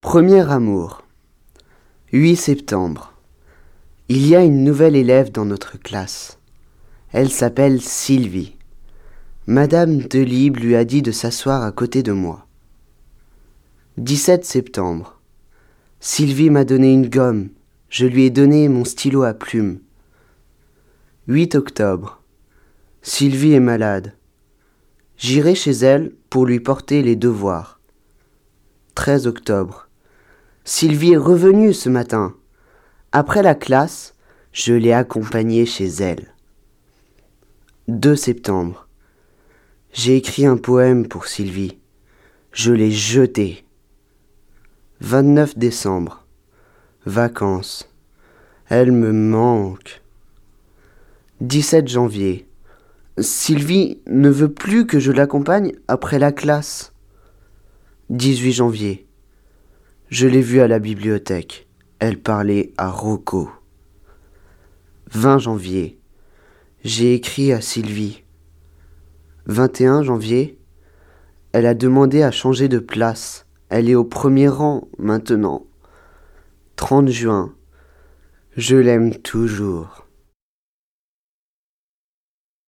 Premier amour. 8 septembre. Il y a une nouvelle élève dans notre classe. Elle s'appelle Sylvie. Madame Delibes lui a dit de s'asseoir à côté de moi. 17 septembre. Sylvie m'a donné une gomme. Je lui ai donné mon stylo à plumes. 8 octobre. Sylvie est malade. J'irai chez elle pour lui porter les devoirs. 13 octobre. Sylvie est revenue ce matin. Après la classe, je l'ai accompagnée chez elle. 2 septembre. J'ai écrit un poème pour Sylvie. Je l'ai jeté. 29 décembre. Vacances. Elle me manque. 17 janvier. Sylvie ne veut plus que je l'accompagne après la classe. 18 janvier. Je l'ai vue à la bibliothèque. Elle parlait à Rocco. 20 janvier. J'ai écrit à Sylvie. 21 janvier. Elle a demandé à changer de place. Elle est au premier rang maintenant. 30 juin. Je l'aime toujours.